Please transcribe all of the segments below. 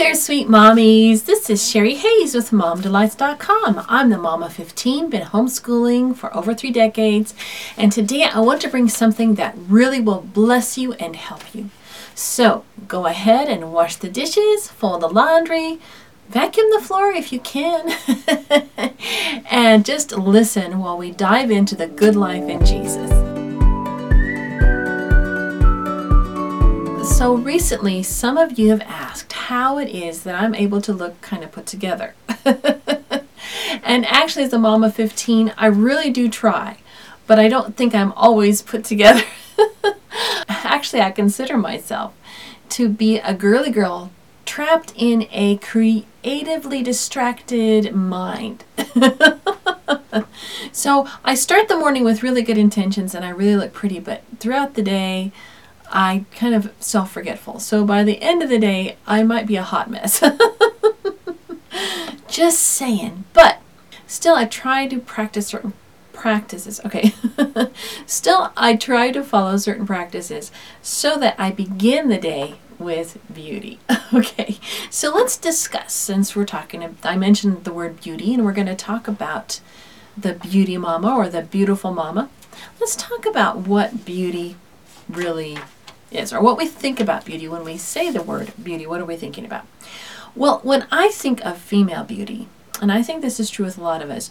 there, sweet mommies. This is Sherry Hayes with MomDelights.com. I'm the mom of 15, been homeschooling for over three decades, and today I want to bring something that really will bless you and help you. So go ahead and wash the dishes, fold the laundry, vacuum the floor if you can, and just listen while we dive into the good life in Jesus. So recently, some of you have asked how it is that I'm able to look kind of put together. and actually, as a mom of 15, I really do try, but I don't think I'm always put together. actually, I consider myself to be a girly girl trapped in a creatively distracted mind. so I start the morning with really good intentions and I really look pretty, but throughout the day, I kind of self forgetful. So by the end of the day, I might be a hot mess. Just saying. But still, I try to practice certain practices. Okay. still, I try to follow certain practices so that I begin the day with beauty. okay. So let's discuss since we're talking, I mentioned the word beauty, and we're going to talk about the beauty mama or the beautiful mama. Let's talk about what beauty really is, or what we think about beauty when we say the word beauty. What are we thinking about? Well, when I think of female beauty, and I think this is true with a lot of us,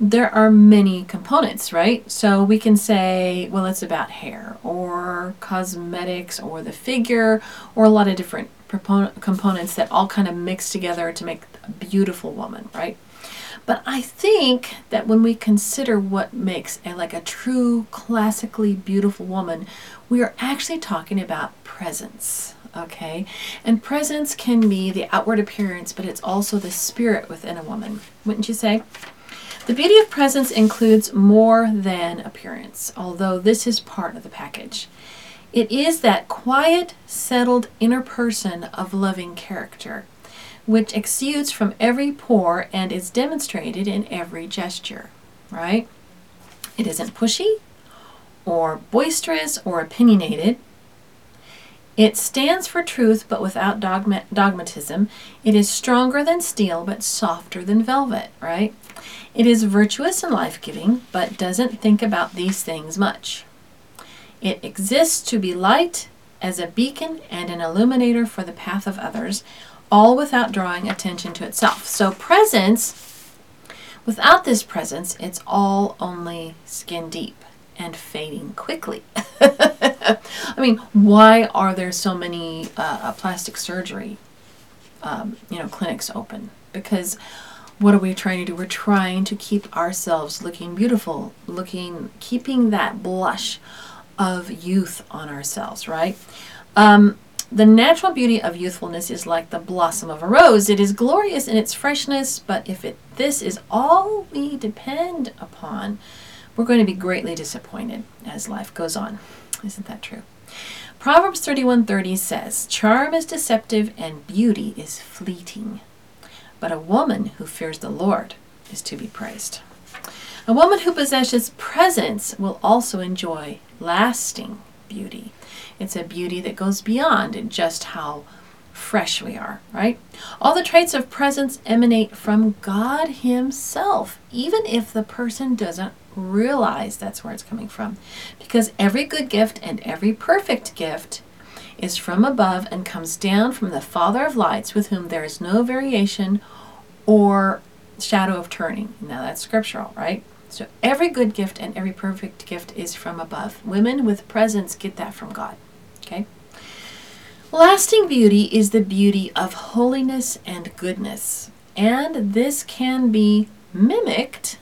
there are many components, right? So we can say, well, it's about hair or cosmetics or the figure or a lot of different components that all kind of mix together to make a beautiful woman, right? But I think that when we consider what makes a like a true classically beautiful woman, we are actually talking about presence. Okay? And presence can be the outward appearance, but it's also the spirit within a woman. Wouldn't you say? The beauty of presence includes more than appearance, although this is part of the package. It is that quiet, settled inner person of loving character which exudes from every pore and is demonstrated in every gesture, right? It isn't pushy or boisterous or opinionated. It stands for truth but without dogma- dogmatism. It is stronger than steel but softer than velvet, right? It is virtuous and life giving but doesn't think about these things much. It exists to be light as a beacon and an illuminator for the path of others, all without drawing attention to itself. So, presence, without this presence, it's all only skin deep and fading quickly. I mean, why are there so many uh, plastic surgery, um, you know, clinics open? Because what are we trying to do? We're trying to keep ourselves looking beautiful, looking, keeping that blush of youth on ourselves, right? Um, the natural beauty of youthfulness is like the blossom of a rose. It is glorious in its freshness, but if it, this is all we depend upon, we're going to be greatly disappointed as life goes on. Isn't that true? Proverbs 31:30 says, "Charm is deceptive and beauty is fleeting, but a woman who fears the Lord is to be praised." A woman who possesses presence will also enjoy lasting beauty. It's a beauty that goes beyond just how fresh we are, right? All the traits of presence emanate from God Himself, even if the person doesn't realize that's where it's coming from. Because every good gift and every perfect gift is from above and comes down from the Father of lights, with whom there is no variation or shadow of turning. Now that's scriptural, right? So every good gift and every perfect gift is from above. Women with presence get that from God. Okay? Lasting beauty is the beauty of holiness and goodness. And this can be mimicked,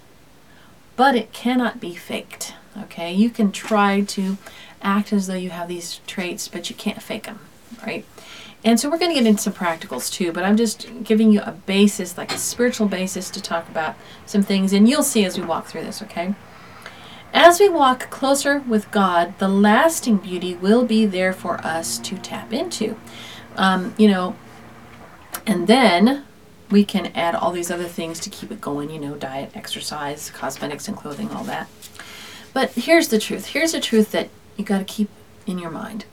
but it cannot be faked. Okay? You can try to act as though you have these traits, but you can't fake them, right? And so we're going to get into some practicals too, but I'm just giving you a basis, like a spiritual basis to talk about some things, and you'll see as we walk through this, okay? As we walk closer with God, the lasting beauty will be there for us to tap into. Um, you know, and then we can add all these other things to keep it going, you know, diet, exercise, cosmetics, and clothing, all that. But here's the truth. Here's the truth that you got to keep in your mind.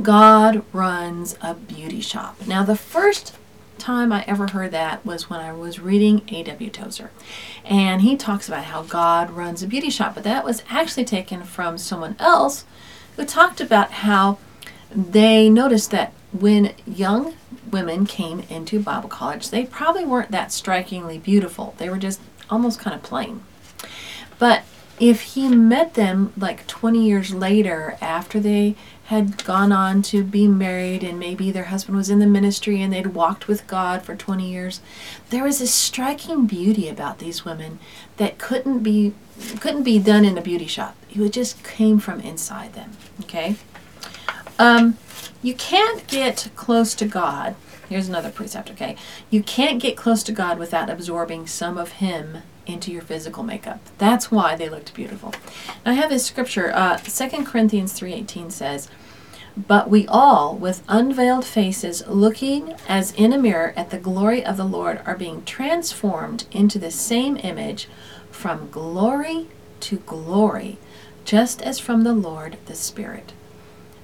God runs a beauty shop. Now, the first time I ever heard that was when I was reading A.W. Tozer. And he talks about how God runs a beauty shop, but that was actually taken from someone else who talked about how they noticed that when young women came into Bible college, they probably weren't that strikingly beautiful. They were just almost kind of plain. But if he met them like 20 years later after they had gone on to be married and maybe their husband was in the ministry and they'd walked with God for 20 years. There was a striking beauty about these women that couldn't be couldn't be done in a beauty shop. It just came from inside them okay? Um, you can't get close to God. Here's another precept okay? You can't get close to God without absorbing some of him into your physical makeup. That's why they looked beautiful. Now I have this scripture, uh, 2 Corinthians 3.18 says, But we all, with unveiled faces, looking as in a mirror at the glory of the Lord, are being transformed into the same image from glory to glory, just as from the Lord the Spirit.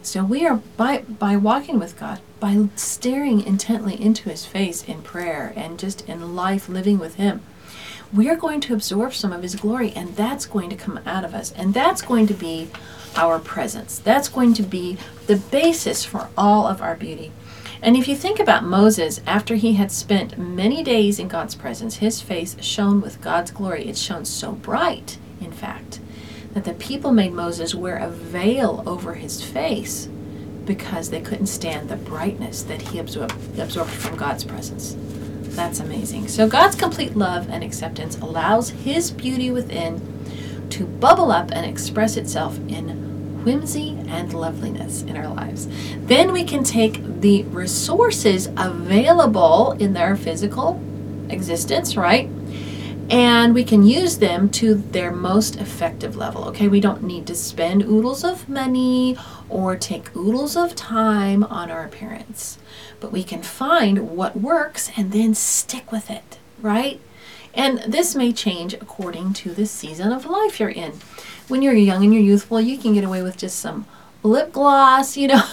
So we are by by walking with God, by staring intently into his face in prayer and just in life living with him we are going to absorb some of His glory, and that's going to come out of us. And that's going to be our presence. That's going to be the basis for all of our beauty. And if you think about Moses, after he had spent many days in God's presence, his face shone with God's glory. It shone so bright, in fact, that the people made Moses wear a veil over his face because they couldn't stand the brightness that he absorbed, absorbed from God's presence. That's amazing. So God's complete love and acceptance allows His beauty within to bubble up and express itself in whimsy and loveliness in our lives. Then we can take the resources available in their physical existence, right? And we can use them to their most effective level. Okay, we don't need to spend oodles of money or take oodles of time on our appearance but we can find what works and then stick with it, right? And this may change according to the season of life you're in. When you're young and you're youthful, you can get away with just some lip gloss, you know.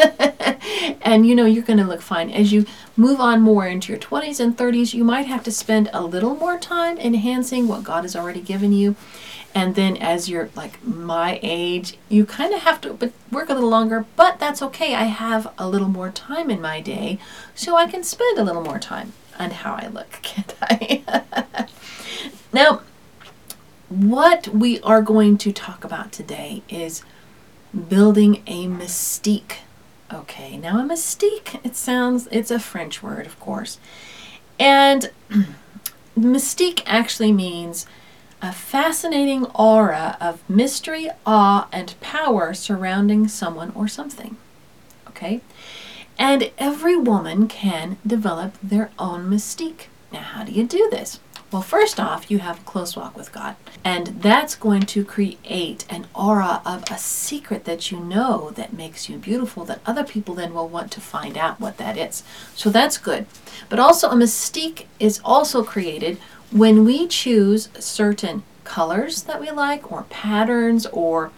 and you know you're going to look fine. As you move on more into your 20s and 30s, you might have to spend a little more time enhancing what God has already given you. And then as you're like my age you kind of have to work a little longer. But that's okay. I have a little more time in my day so i can spend a little more time on how i look can't i? Now what we are going to talk about today is building a mystique okay now a mystique it sounds it's a french word of course and mystique actually means a fascinating aura of mystery, awe, and power surrounding someone or something. Okay? And every woman can develop their own mystique. Now, how do you do this? Well, first off, you have a close walk with God. And that's going to create an aura of a secret that you know that makes you beautiful, that other people then will want to find out what that is. So that's good. But also, a mystique is also created when we choose certain colors that we like or patterns or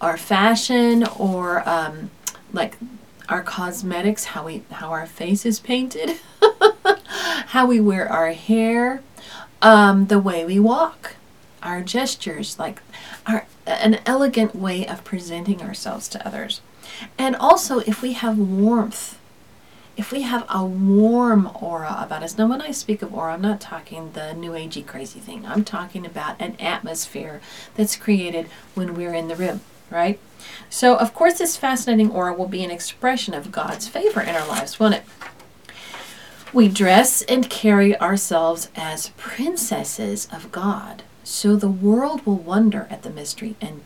our fashion or um, like our cosmetics how we how our face is painted how we wear our hair um, the way we walk our gestures like our an elegant way of presenting ourselves to others and also if we have warmth if we have a warm aura about us, now when I speak of aura, I'm not talking the new agey crazy thing. I'm talking about an atmosphere that's created when we're in the room, right? So, of course, this fascinating aura will be an expression of God's favor in our lives, won't it? We dress and carry ourselves as princesses of God, so the world will wonder at the mystery and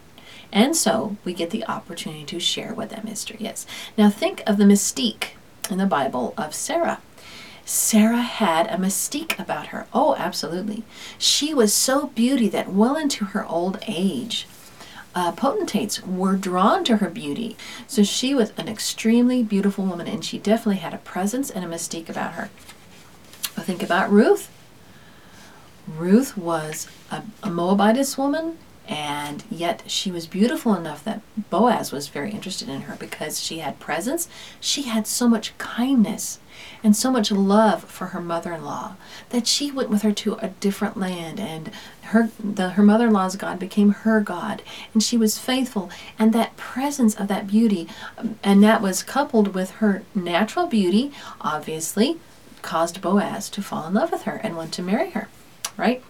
and so we get the opportunity to share what that mystery is. Now think of the mystique in the Bible of Sarah. Sarah had a mystique about her. Oh, absolutely. She was so beauty that well into her old age, uh, potentates were drawn to her beauty. So she was an extremely beautiful woman, and she definitely had a presence and a mystique about her. think about Ruth. Ruth was a, a Moabitess woman, And yet she was beautiful enough that Boaz was very interested in her because she had presence. She had so much kindness and so much love for her mother-in-law that she went with her to a different land. And her the her mother-in-law's god became her god. And she was faithful. And that presence of that beauty um, and that was coupled with her natural beauty obviously caused Boaz to fall in love with her and want to marry her right?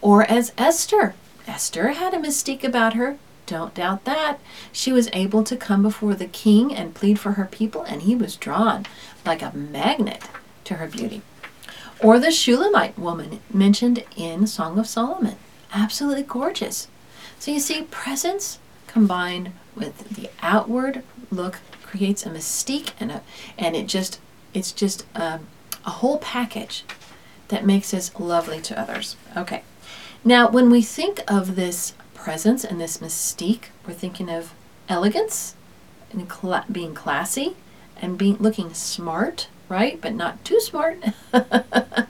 Or as Esther Esther had a mystique about her don't doubt that. She was able to come before the king and plead for her people, and he was drawn like a magnet to her beauty. Or the Shulamite woman mentioned in Song of Solomon. Absolutely gorgeous. So you see, presence combined with the outward look creates a mystique and a and it just it's just a, a whole package that makes us lovely to others. Okay. Now, when we think of this presence and this mystique, we're thinking of elegance and cla- being classy and being looking smart, right? But not too smart. and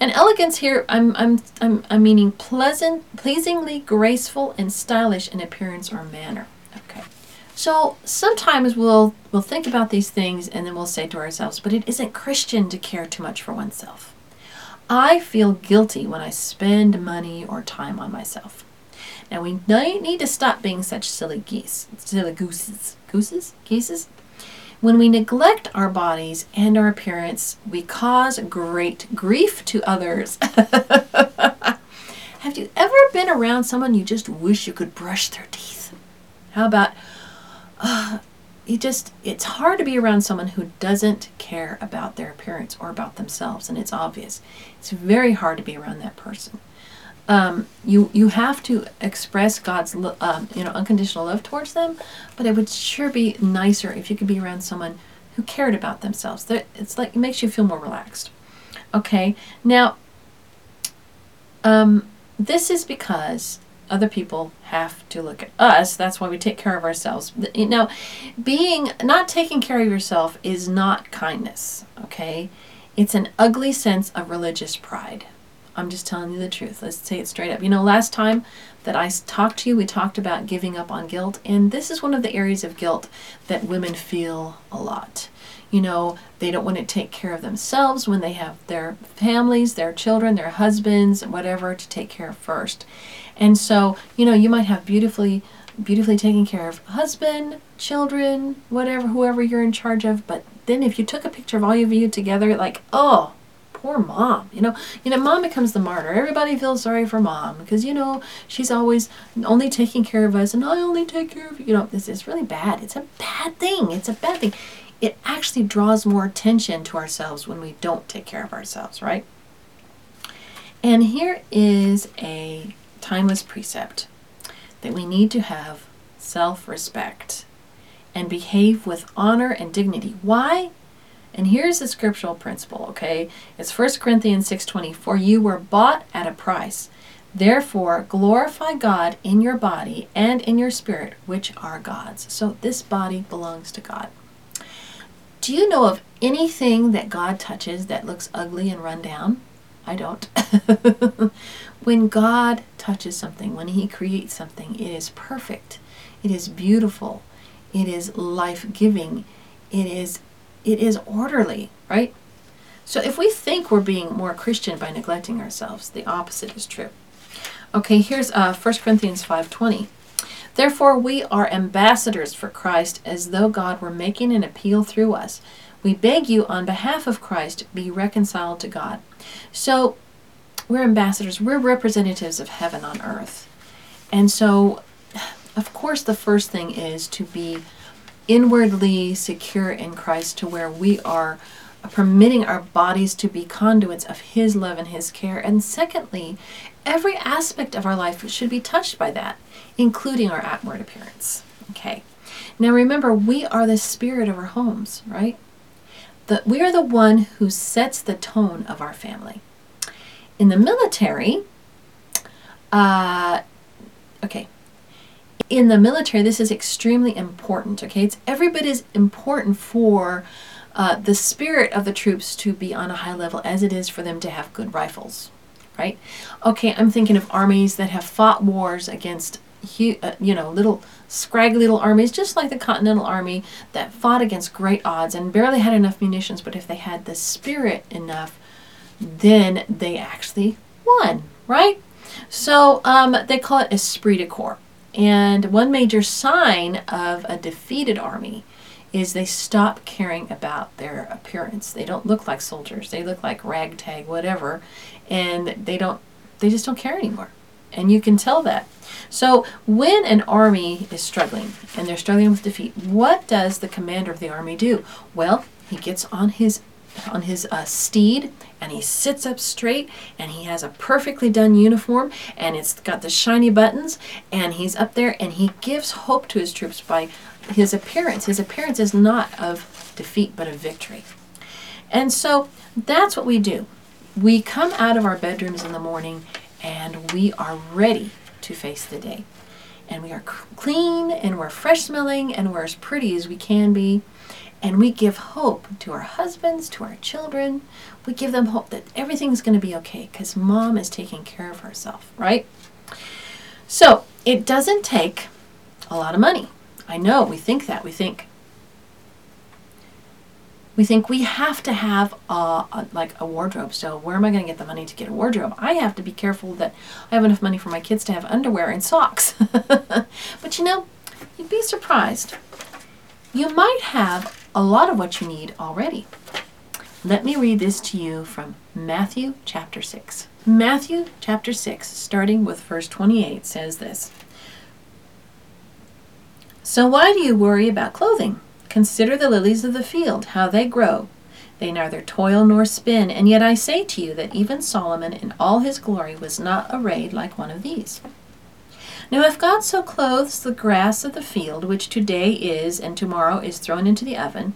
elegance here, I'm, I'm, I'm, I'm meaning pleasant, pleasingly graceful and stylish in appearance or manner. Okay. So sometimes we'll we'll think about these things and then we'll say to ourselves, but it isn't Christian to care too much for oneself. I feel guilty when I spend money or time on myself. Now we need to stop being such silly geese, silly gooses, gooses, geeses. When we neglect our bodies and our appearance, we cause great grief to others. Have you ever been around someone you just wish you could brush their teeth? How about, you just, it's hard to be around someone who doesn't care about their appearance or about themselves, and it's obvious. It's very hard to be around that person um, you you have to express God's um, you know unconditional love towards them, but it would sure be nicer if you could be around someone who cared about themselves. That it's like it makes you feel more relaxed. Okay, now um, this is because other people have to look at us. That's why we take care of ourselves. You know, being not taking care of yourself is not kindness. Okay, it's an ugly sense of religious pride. I'm just telling you the truth. Let's say it straight up. You know, last time that I talked to you, we talked about giving up on guilt, and this is one of the areas of guilt that women feel a lot. You know, they don't want to take care of themselves when they have their families, their children, their husbands, whatever to take care of first. And so, you know, you might have beautifully beautifully taken care of husband, children, whatever, whoever you're in charge of, but then if you took a picture of all of you together, like, oh, poor mom. You know, you know, mom becomes the martyr. Everybody feels sorry for mom because you know she's always only taking care of us, and I only take care of you. You know, this is really bad. It's a bad thing. It's a bad thing. It actually draws more attention to ourselves when we don't take care of ourselves, right? And here is a timeless precept that we need to have self respect and behave with honor and dignity. Why? And here's the scriptural principle, okay? It's 1 Corinthians 6:20, "For you were bought at a price. Therefore, glorify God in your body and in your spirit, which are God's." So this body belongs to God. Do you know of anything that God touches that looks ugly and run down? I don't. when God touches something, when He creates something, it is perfect. It is beautiful. It is life giving. It is it is orderly, right? So if we think we're being more Christian by neglecting ourselves, the opposite is true. Okay, here's uh, 1 Corinthians 5.20. Therefore we are ambassadors for Christ as though God were making an appeal through us. We beg you on behalf of Christ, be reconciled to God. So we're ambassadors, we're representatives of heaven on earth. And so, of course, the first thing is to be inwardly secure in Christ to where we are permitting our bodies to be conduits of His love and His care. And secondly, every aspect of our life should be touched by that, including our outward appearance. Okay. Now remember, we are the spirit of our homes, right? The, we are the one who sets the tone of our family. In the military, uh, okay, in the military, this is extremely important. Okay, it's every bit as important for uh, the spirit of the troops to be on a high level as it is for them to have good rifles, right? Okay, I'm thinking of armies that have fought wars against uh, you know, little scraggly little armies, just like the Continental Army that fought against great odds and barely had enough munitions. But if they had the spirit enough, then they actually won, right? So um, they call it esprit de corps. And one major sign of a defeated army is they stop caring about their appearance. They don't look like soldiers. They look like ragtag, whatever, and they don't. They just don't care anymore, and you can tell that. So when an army is struggling and they're struggling with defeat, what does the commander of the army do? Well, he gets on his on his uh, steed and he sits up straight and he has a perfectly done uniform and it's got the shiny buttons and he's up there and he gives hope to his troops by his appearance. His appearance is not of defeat but of victory. And so that's what we do. We come out of our bedrooms in the morning and we are ready to face the day. And we are clean and we're fresh smelling and we're as pretty as we can be. And we give hope to our husbands, to our children. We give them hope that everything's going to be okay because mom is taking care of herself, right? So it doesn't take a lot of money. I know we think that. We think we think we have to have a, a, like a wardrobe. So where am I going to get the money to get a wardrobe? I have to be careful that I have enough money for my kids to have underwear and socks. but you know, you'd be surprised. You might have a lot of what you need already. Let me read this to you from Matthew chapter 6. Matthew chapter 6, starting with verse 28, says this So why do you worry about clothing? Consider the lilies of the field, how they grow. They neither toil nor spin, and yet I say to you that even Solomon in all his glory was not arrayed like one of these. Now, if God so clothes the grass of the field, which today is and tomorrow is thrown into the oven,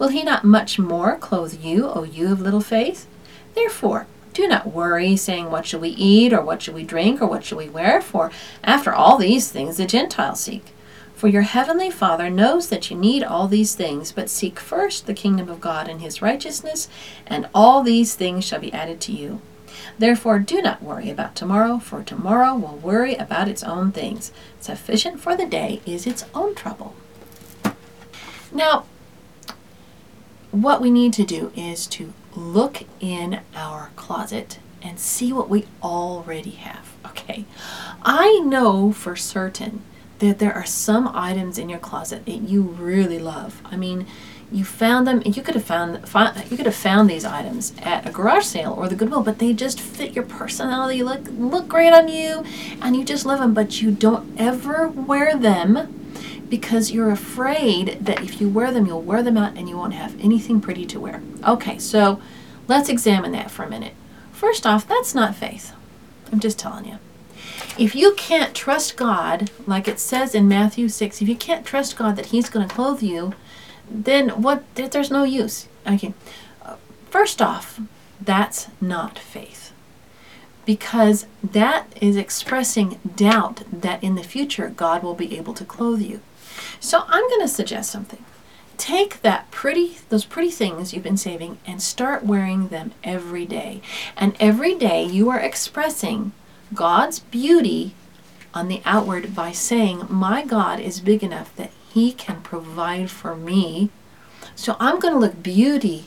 will he not much more clothe you, O you of little faith? Therefore, do not worry, saying, What shall we eat, or what shall we drink, or what shall we wear? For after all these things the Gentiles seek. For your heavenly Father knows that you need all these things, but seek first the kingdom of God and his righteousness, and all these things shall be added to you. Therefore, do not worry about tomorrow, for tomorrow will worry about its own things. Sufficient for the day is its own trouble. Now, what we need to do is to look in our closet and see what we already have. Okay, I know for certain that there are some items in your closet that you really love. I mean, you found them you could have found you could have found these items at a garage sale or the goodwill but they just fit your personality look look great on you and you just love them but you don't ever wear them because you're afraid that if you wear them you'll wear them out and you won't have anything pretty to wear okay so let's examine that for a minute first off that's not faith i'm just telling you if you can't trust God, like it says in Matthew 6, if you can't trust God that He's going to clothe you, then what? There's no use. Okay. First off, that's not faith. Because that is expressing doubt that in the future God will be able to clothe you. So I'm going to suggest something. Take that pretty those pretty things you've been saving and start wearing them every day. And every day you are expressing God's beauty on the outward by saying, My God is big enough that He can provide for me. So I'm going to look beauty.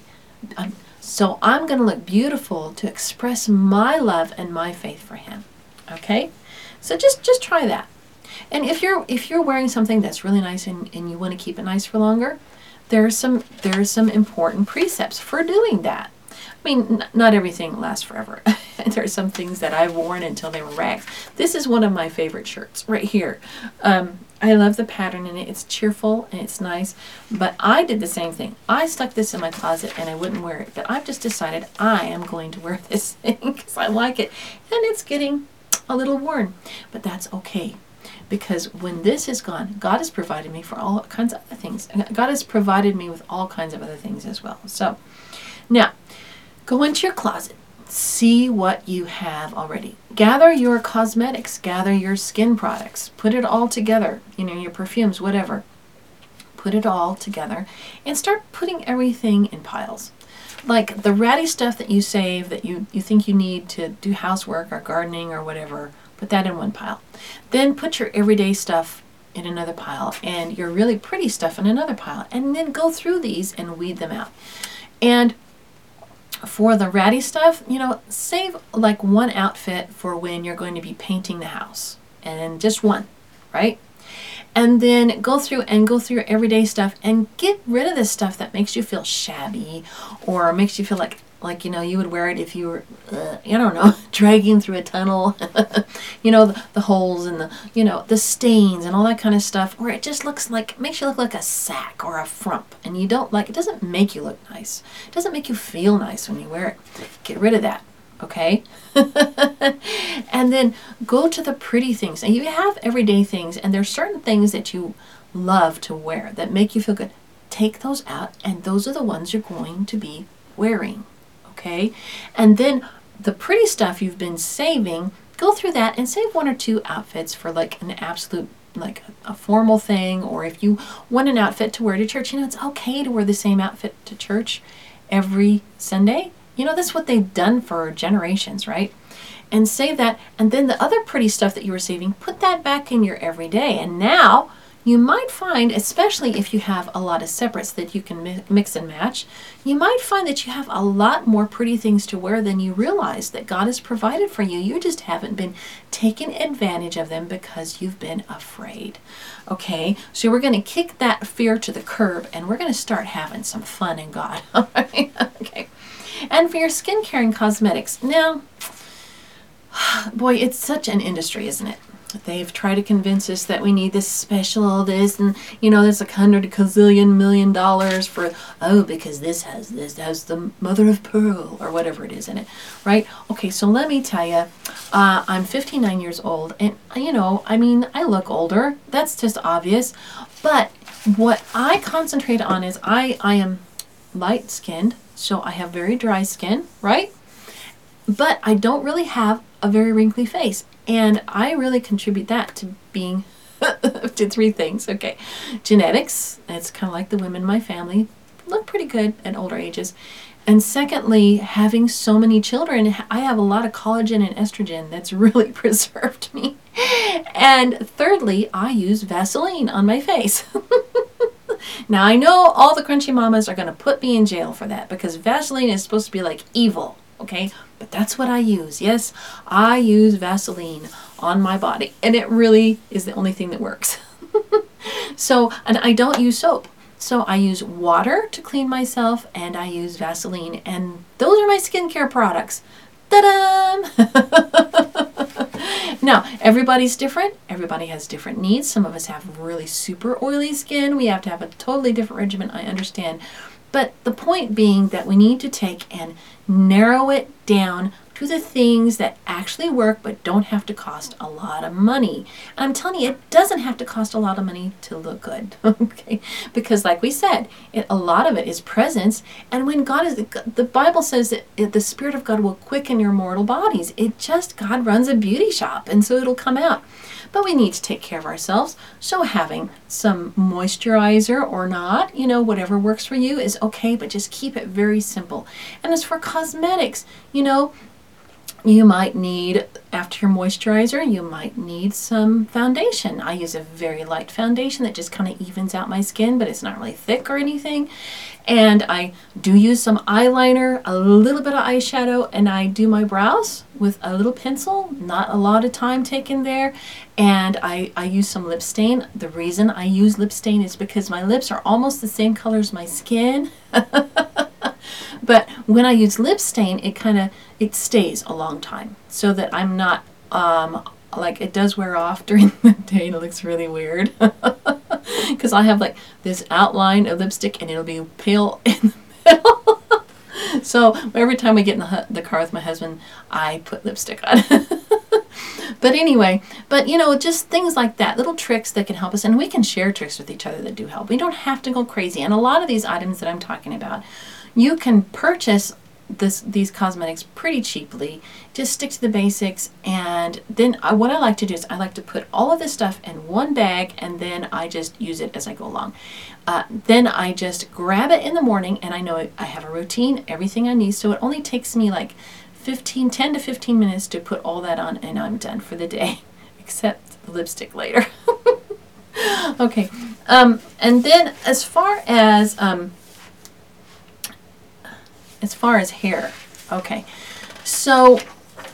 Um, so I'm going to look beautiful to express my love and my faith for Him. Okay? So just just try that. And if you're if you're wearing something that's really nice and, and you want to keep it nice for longer, there are some there are some important precepts for doing that. I mean, n- not everything lasts forever. there are some things that I've worn until they were rags. This is one of my favorite shirts right here. Um, I love the pattern in it. It's cheerful and it's nice. But I did the same thing. I stuck this in my closet and I wouldn't wear it. But I've just decided I am going to wear this thing because I like it. And it's getting a little worn. But that's okay. Because when this is gone, God has provided me for all kinds of other things. And God has provided me with all kinds of other things as well. So, now, Go into your closet. See what you have already. Gather your cosmetics, gather your skin products, put it all together, you know, your perfumes, whatever. Put it all together and start putting everything in piles. Like the ratty stuff that you save that you, you think you need to do housework or gardening or whatever, Put that in one pile. Then put your everyday stuff in another pile and your really pretty stuff in another pile. And then go through these and weed them out. And for the ratty stuff, you know, save like one outfit for when you're going to be painting the house. And just one, right? and then go through and go through your everyday stuff and get rid of the stuff that makes you feel shabby or makes you feel like like you know you would wear it if you were uh, I don't know dragging through a tunnel you know the, the, holes and the you know the stains and all that kind of stuff where it just looks like makes you look like a sack or a frump and you don't like it doesn't make you look nice it doesn't make you feel nice when you wear it get rid of that okay? and then go to the pretty things. And you have everyday things, and there's certain things that you love to wear that make you feel good. Take those out, and those are the ones you're going to be wearing, okay? And then the pretty stuff you've been saving, go through that and save one or two outfits for like an absolute like a formal thing or if you want an outfit to wear to church you know it's okay to wear the same outfit to church every sunday you know, that's what they've done for generations, right? And save that. And then the other pretty stuff that you were saving, put that back in your everyday. And now you might find, especially if you have a lot of separates that you can mix and match, you might find that you have a lot more pretty things to wear than you realize that God has provided for you. You just haven't been taking advantage of them because you've been afraid. Okay, so we're going to kick that fear to the curb and we're going to start having some fun in God. Okay and for your skincare and cosmetics. Now, boy, it's such an industry, isn't it? They've tried to convince us that we need this special this and you know there's a hundred gazillion million dollars for oh because this has this has the mother of pearl or whatever it is in it, right? Okay, so let me tell you, uh, I'm 59 years old and you know I mean I look older. That's just obvious, but what I concentrate on is I I am light skinned. So I have very dry skin, right? But I don't really have a very wrinkly face. And I really contribute that to being to three things. Okay. Genetics. It's kind of like the women in my family look pretty good at older ages. And secondly, having so many children, I have a lot of collagen and estrogen that's really preserved me. And thirdly, I use Vaseline on my face. Now I know all the crunchy mamas are going to put me in jail for that because Vaseline is supposed to be like evil, okay? But that's what I use. Yes, I use Vaseline on my body and it really is the only thing that works. so, and I don't use soap. So I use water to clean myself and I use Vaseline and those are my skincare products. Ta-da! Now, everybody's different. Everybody has different needs. Some of us have really super oily skin. We have to have a totally different regimen. I understand. But the point being that we need to take and narrow it down to the things that actually work but don't have to cost a lot of money. And I'm telling you, it doesn't have to cost a lot of money to look good. okay? Because like we said, it, a lot of it is presence. And when God is, the Bible says that the Spirit of God will quicken your mortal bodies. It just, God runs a beauty shop and so it'll come out. But we need to take care of ourselves. So having some moisturizer or not, you know, whatever works for you is okay, but just keep it very simple. And as for cosmetics, you know, you might need, after your moisturizer, you might need some foundation. I use a very light foundation that just kind of evens out my skin, but it's not really thick or anything. And I do use some eyeliner, a little bit of eyeshadow, and I do my brows with a little pencil, not a lot of time taken there. And I, I use some lip stain. The reason I use lip stain is because my lips are almost the same color as my skin. but when I use lip stain, it kind of it stays a long time so that I'm not um, like it does wear off during the day and it looks really weird. Because I have like this outline of lipstick and it'll be pale in the middle. So every time we get in the, the car with my husband I put lipstick on. But anyway but you know just things like that little tricks that can help us and we can share tricks with each other that do help. We don't have to go crazy and a lot of these items that I'm talking about you can purchase this these cosmetics pretty cheaply. Just stick to the basics, and then I, what I like to do is I like to put all of this stuff in one bag, and then I just use it as I go along. Uh, then I just grab it in the morning, and I know I have a routine, everything I need, so it only takes me like 15, 10 to 15 minutes to put all that on, and I'm done for the day, except the lipstick later. okay, um, and then as far as um, as far as hair, okay, so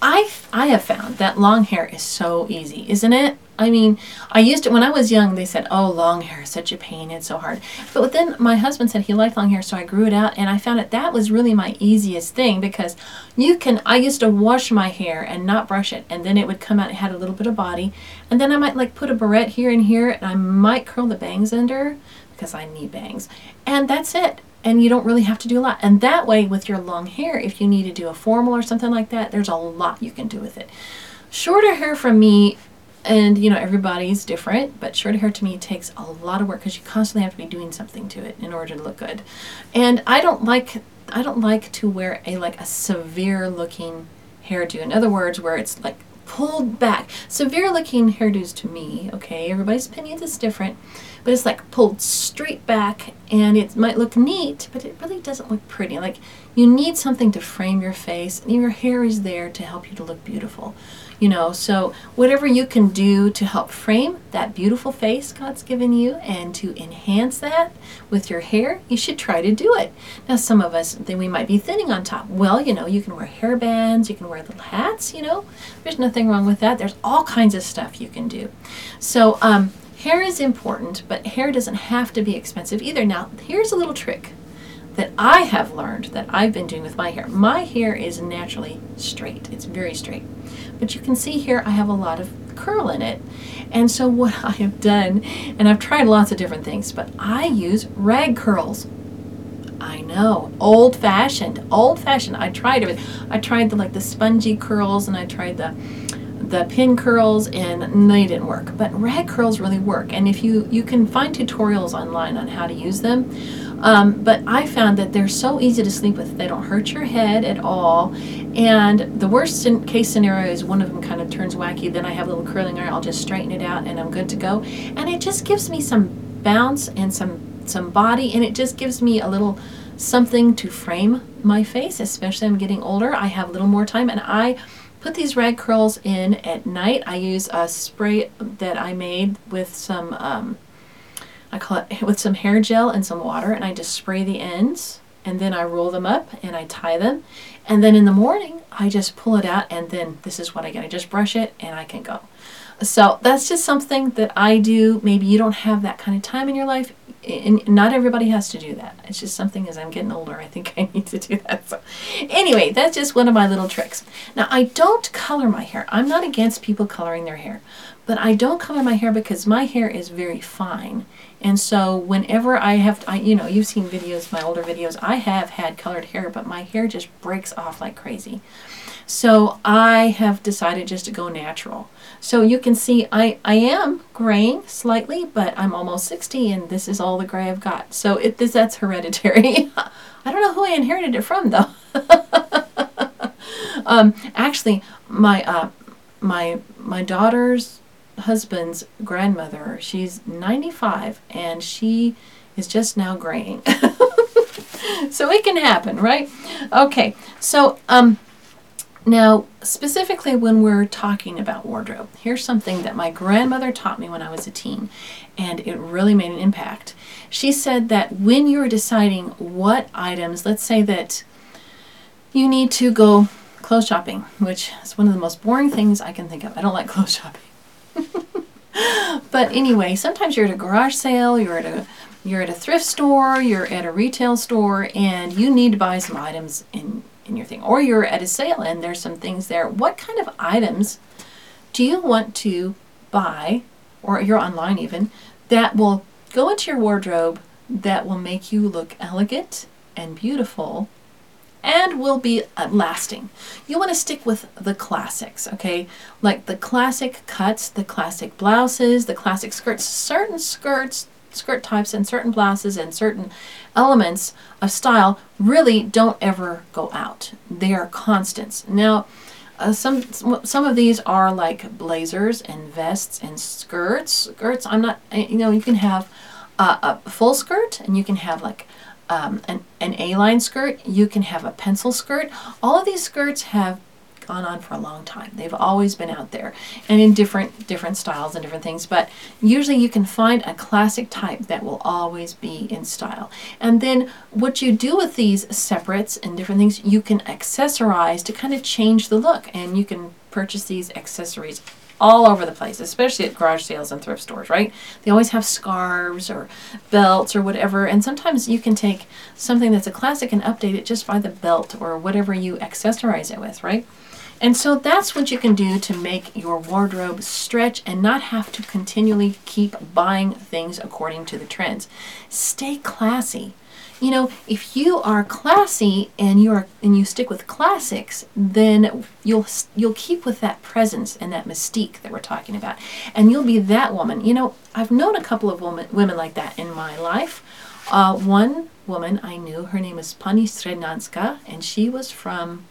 I I have found that long hair is so easy, isn't it? I mean, I used to when I was young. They said, "Oh, long hair is such a pain; it's so hard." But then my husband said he liked long hair, so I grew it out, and I found that that was really my easiest thing because you can. I used to wash my hair and not brush it, and then it would come out. It had a little bit of body, and then I might like put a barrette here and here, and I might curl the bangs under because I need bangs, and that's it and you don't really have to do a lot. And that way, with your long hair, if you need to do a formal or something like that, there's a lot you can do with it. Shorter hair from me, and you know, everybody's different, but shorter hair to me takes a lot of work because you constantly have to be doing something to it in order to look good. And I don't like I don't like to wear a like a severe looking hairdo. In other words, where it's like pulled back. Severe looking hairdos to me, okay, everybody's opinion is different but it's like pulled straight back and it might look neat, but it really doesn't look pretty. Like you need something to frame your face and your hair is there to help you to look beautiful. You know, so whatever you can do to help frame that beautiful face God's given you and to enhance that with your hair, you should try to do it. Now, some of us, then we might be thinning on top. Well, you know, you can wear hair bands, you can wear little hats, you know, there's nothing wrong with that. There's all kinds of stuff you can do. So, um, Hair is important, but hair doesn't have to be expensive either. Now, here's a little trick that I have learned that I've been doing with my hair. My hair is naturally straight, it's very straight. But you can see here I have a lot of curl in it. And so, what I have done, and I've tried lots of different things, but I use rag curls. I know, old fashioned, old fashioned. I tried it. I tried the like the spongy curls, and I tried the the pin curls and they didn't work. But rag curls really work. And if you you can find tutorials online on how to use them. Um, but I found that they're so easy to sleep with. They don't hurt your head at all. And the worst case scenario is one of them kind of turns wacky. Then I have a little curling iron. I'll just straighten it out and I'm good to go. And it just gives me some bounce and some some body. And it just gives me a little something to frame my face especially I'm getting older. I have a little more time and I put these rag curls in at night. I use a spray that I made with some, um, I call it with some hair gel and some water, and I just spray the ends, and then I roll them up and I tie them, and then in the morning I just pull it out, and then this is what I get. I just brush it and I can go. So that's just something that I do. Maybe you don't have that kind of time in your life and not everybody has to do that. It's just something as I'm getting older, I think I need to do that. So, anyway, that's just one of my little tricks. Now, I don't color my hair. I'm not against people coloring their hair, but I don't color my hair because my hair is very fine. And so, whenever I have, I, you know, you've seen videos, my older videos, I have had colored hair, but my hair just breaks off like crazy. So, I have decided just to go natural. So you can see I, I am graying slightly, but I'm almost 60 and this is all the gray I've got. So it this that's hereditary. I don't know who I inherited it from though. um, actually, my uh, my my daughter's husband's grandmother, she's 95 and she is just now graying. so it can happen, right? Okay. So um now, specifically when we're talking about wardrobe, here's something that my grandmother taught me when I was a teen, and it really made an impact. She said that when you're deciding what items, let's say that you need to go clothes shopping, which is one of the most boring things I can think of. I don't like clothes shopping. but anyway, sometimes you're at a garage sale, you're at a you're at a thrift store, you're at a retail store, and you need to buy some items in in your thing, or you're at a sale and there's some things there. What kind of items do you want to buy, or you're online even, that will go into your wardrobe that will make you look elegant and beautiful and will be uh, lasting. You want to stick with the classics, okay? Like the classic cuts, the classic blouses, the classic skirts. Certain skirts skirt types and certain blouses and certain elements of style really don't ever go out. They are constants. Now, uh, some some of these are like blazers and vests and skirts. Skirts. I'm not. You know, you can have a full skirt and you can have like um, an, an A-line skirt. You can have a pencil skirt. All of these skirts have gone on for a long time. They've always been out there and in different different styles and different things, but usually you can find a classic type that will always be in style. And then what you do with these separates and different things, you can accessorize to kind of change the look and you can purchase these accessories all over the place, especially at garage sales and thrift stores, right? They always have scarves or belts or whatever, and sometimes you can take something that's a classic and update it just by the belt or whatever you accessorize it with, right? And so that's what you can do to make your wardrobe stretch and not have to continually keep buying things according to the trends. Stay classy. You know, if you are classy and you're and you stick with classics, then you'll you'll keep with that presence and that mystique that we're talking about, and you'll be that woman. You know, I've known a couple of women women like that in my life. Uh, one woman I knew, her name is Pani Srednanska, and she was from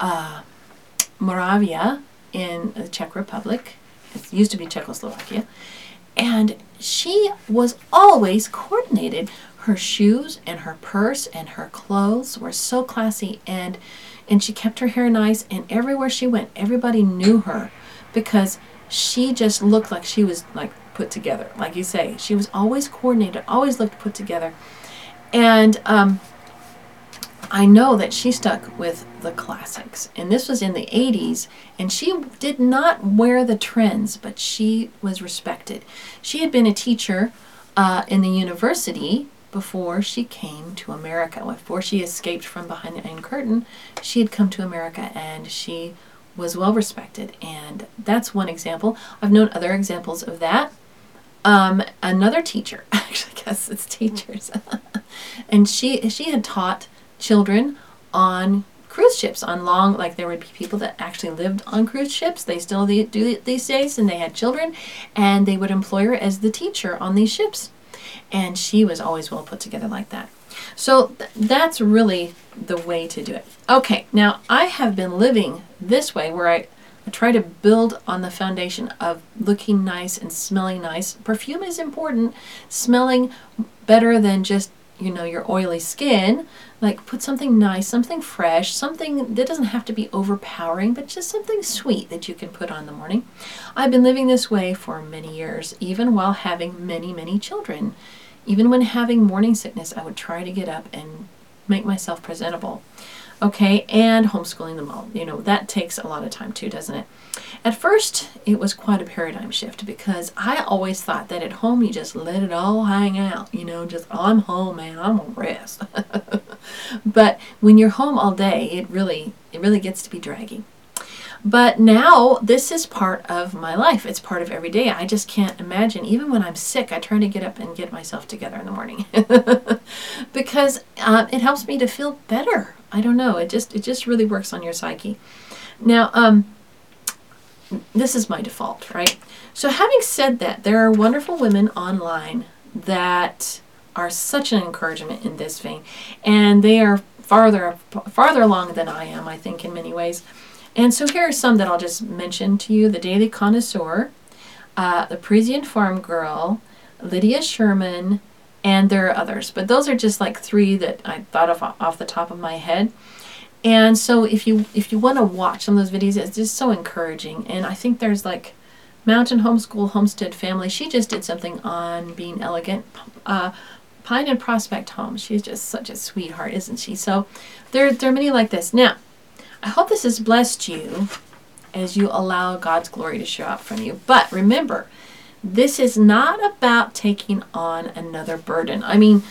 uh, Moravia in the Czech Republic. It used to be Czechoslovakia. And she was always coordinated. Her shoes and her purse and her clothes were so classy and and she kept her hair nice and everywhere she went everybody knew her because she just looked like she was like put together. Like you say, she was always coordinated, always looked put together. And um, I know that she stuck with the classics. And this was in the 80s, and she did not wear the trends, but she was respected. She had been a teacher uh, in the university before she came to America. Before she escaped from behind the Iron Curtain, she had come to America and she was well respected. And that's one example. I've known other examples of that. Um, another teacher, actually, I guess it's teachers, and she she had taught children on cruise ships. On long like there would be people that actually lived on cruise ships. They still do these days and they had children and they would employ her as the teacher on these ships. And she was always well put together like that. So th- that's really the way to do it. Okay now i have been living this way where i I try to build on the foundation of looking nice and smelling nice. Perfume is important. Smelling better than just you know your oily skin like put something nice something fresh something that doesn't have to be overpowering but just something sweet that you can put on the morning. I've been living this way for many years even while having many many children. Even when having morning sickness i would try to get up and make myself presentable okay and homeschooling them all you know that takes a lot of time too doesn't it at first, it was quite a paradigm shift because I always thought that at home you just let it all hang out, you know, just I'm home, man, I'm gonna rest. but when you're home all day, it really it really gets to be dragging. But now this is part of my life. It's part of every day. I just can't imagine. Even when I'm sick, I try to get up and get myself together in the morning because uh, it helps me to feel better. I don't know. It just it just really works on your psyche. Now, um, this is my default, right? So, having said that, there are wonderful women online that are such an encouragement in this vein, and they are farther farther along than I am, I think, in many ways. And so here are some that I'll just mention to you: the Daily Connoisseur, uh, the Parisian Farm Girl, Lydia Sherman, and there are others. But those are just like three that I thought of off the top of my head. And so if you if you want to watch some of those videos, it's just so encouraging. And I think there's like Mountain Homeschool Homestead Family. She just did something on being elegant. Uh, Pine and Prospect Home. She's just such a sweetheart, isn't she? So there, there are many like this. Now, I hope this has blessed you as you allow God's glory to show up from you. But remember, this is not about taking on another burden. I mean,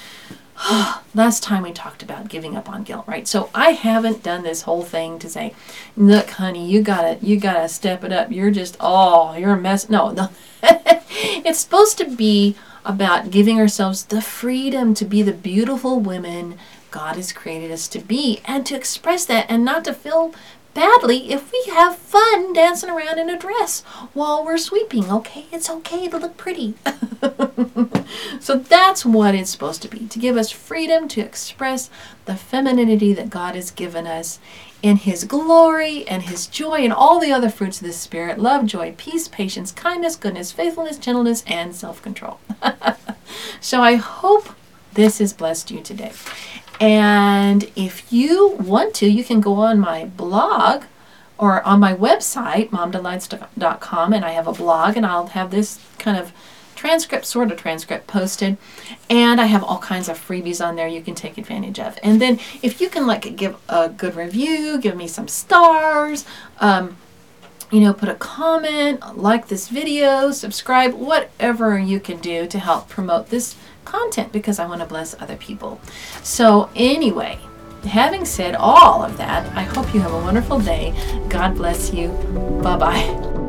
last time we talked about giving up on guilt, right? So I haven't done this whole thing to say, look, honey, you gotta you gotta step it up. You're just oh, you're a mess. No, no. it's supposed to be about giving ourselves the freedom to be the beautiful women God has created us to be and to express that and not to feel badly if we have fun dancing around in a dress while we're sweeping, okay? It's okay to look pretty. so that's what it's supposed to be to give us freedom to express the femininity that God has given us in His glory and His joy and all the other fruits of the Spirit love, joy, peace, patience, kindness, goodness, faithfulness, gentleness, and self control. so I hope this has blessed you today. And if you want to, you can go on my blog or on my website, momdelights.com, and I have a blog, and I'll have this kind of transcript, sort of transcript posted. And I have all kinds of freebies on there you can take advantage of. And then if you can like give a good review, give me some stars, um, you know, put a comment, like this video, subscribe, whatever you can do to help promote this content because I want to bless other people. So, anyway, having said all of that, I hope you have a wonderful day. God bless you. Bye bye.